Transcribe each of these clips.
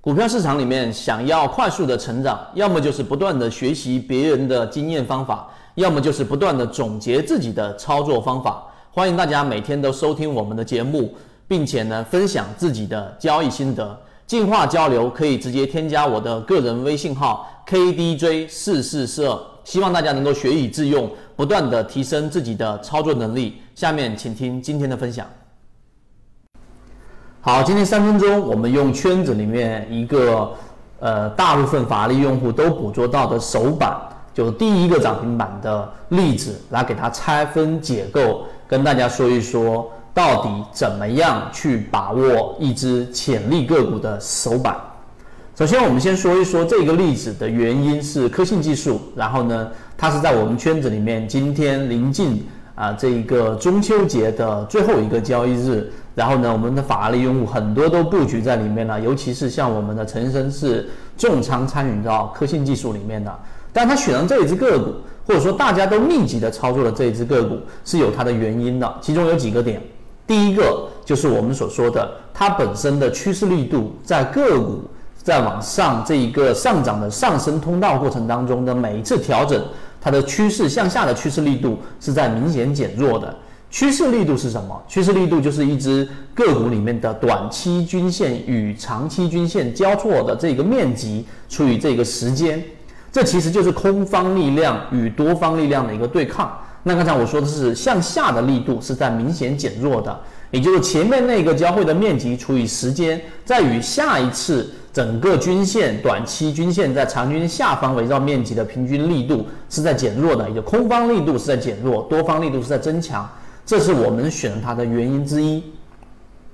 股票市场里面，想要快速的成长，要么就是不断的学习别人的经验方法，要么就是不断的总结自己的操作方法。欢迎大家每天都收听我们的节目，并且呢分享自己的交易心得。进化交流可以直接添加我的个人微信号 KDJ 四四四二，希望大家能够学以致用，不断的提升自己的操作能力。下面请听今天的分享。好，今天三分钟，我们用圈子里面一个呃大部分法律用户都捕捉到的首板，就第一个涨停板的例子，来给它拆分解构，跟大家说一说。到底怎么样去把握一只潜力个股的首板？首先，我们先说一说这个例子的原因是科信技术。然后呢，它是在我们圈子里面，今天临近啊这一个中秋节的最后一个交易日。然后呢，我们的法拉利用户很多都布局在里面了，尤其是像我们的陈生是重仓参与到科信技术里面的。但他选了这一只个股，或者说大家都密集的操作了这一只个股，是有它的原因的，其中有几个点。第一个就是我们所说的，它本身的趋势力度，在个股在往上这一个上涨的上升通道过程当中的每一次调整，它的趋势向下的趋势力度是在明显减弱的。趋势力度是什么？趋势力度就是一只个股里面的短期均线与长期均线交错的这个面积除以这个时间，这其实就是空方力量与多方力量的一个对抗。那刚才我说的是向下的力度是在明显减弱的，也就是前面那个交汇的面积除以时间，在与下一次整个均线短期均线在长均下方围绕面积的平均力度是在减弱的，也就空方力度是在减弱，多方力度是在增强，这是我们选它的原因之一。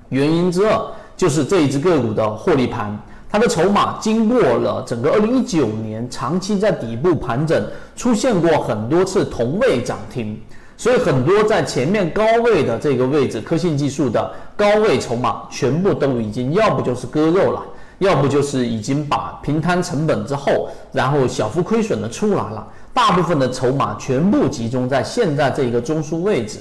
原因之二就是这一只个股的获利盘。它的筹码经过了整个二零一九年，长期在底部盘整，出现过很多次同位涨停，所以很多在前面高位的这个位置，科信技术的高位筹码全部都已经要不就是割肉了，要不就是已经把平摊成本之后，然后小幅亏损的出来了，大部分的筹码全部集中在现在这个中枢位置。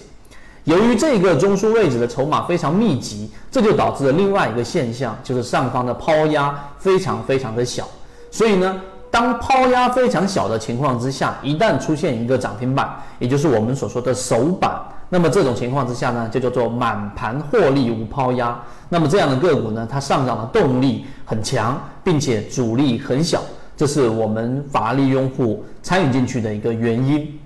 由于这个中枢位置的筹码非常密集，这就导致了另外一个现象，就是上方的抛压非常非常的小。所以呢，当抛压非常小的情况之下，一旦出现一个涨停板，也就是我们所说的首板，那么这种情况之下呢，就叫做满盘获利无抛压。那么这样的个股呢，它上涨的动力很强，并且阻力很小，这是我们法拉利用户参与进去的一个原因。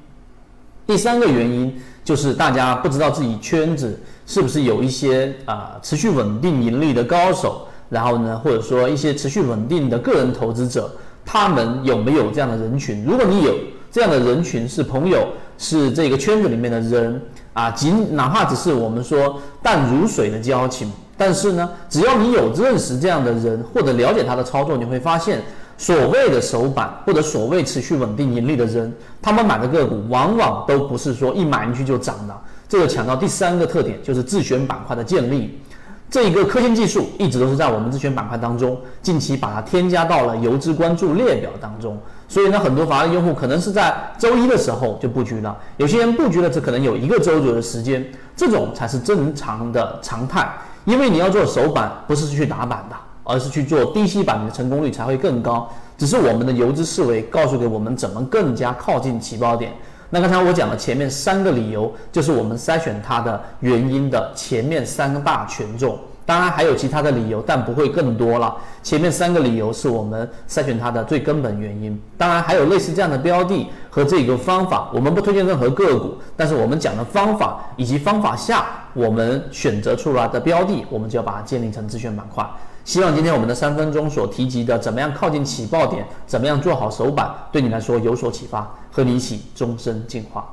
第三个原因。就是大家不知道自己圈子是不是有一些啊持续稳定盈利的高手，然后呢，或者说一些持续稳定的个人投资者，他们有没有这样的人群？如果你有这样的人群，是朋友，是这个圈子里面的人啊，仅哪怕只是我们说淡如水的交情，但是呢，只要你有认识这样的人或者了解他的操作，你会发现。所谓的首板或者所谓持续稳定盈利的人，他们买的个股往往都不是说一买进去就涨的。这个强调第三个特点，就是自选板块的建立。这一个科新技术一直都是在我们自选板块当中，近期把它添加到了游资关注列表当中。所以呢，很多法律用户可能是在周一的时候就布局了，有些人布局了，这可能有一个周左右的时间，这种才是正常的常态。因为你要做首板，不是去打板的。而是去做低吸板，你的成功率才会更高。只是我们的游资思维告诉给我们怎么更加靠近起爆点。那刚才我讲的前面三个理由，就是我们筛选它的原因的前面三大权重。当然还有其他的理由，但不会更多了。前面三个理由是我们筛选它的最根本原因。当然还有类似这样的标的和这个方法，我们不推荐任何个股，但是我们讲的方法以及方法下我们选择出来的标的，我们就要把它建立成自选板块。希望今天我们的三分钟所提及的，怎么样靠近起爆点，怎么样做好首板，对你来说有所启发，和你一起终身进化。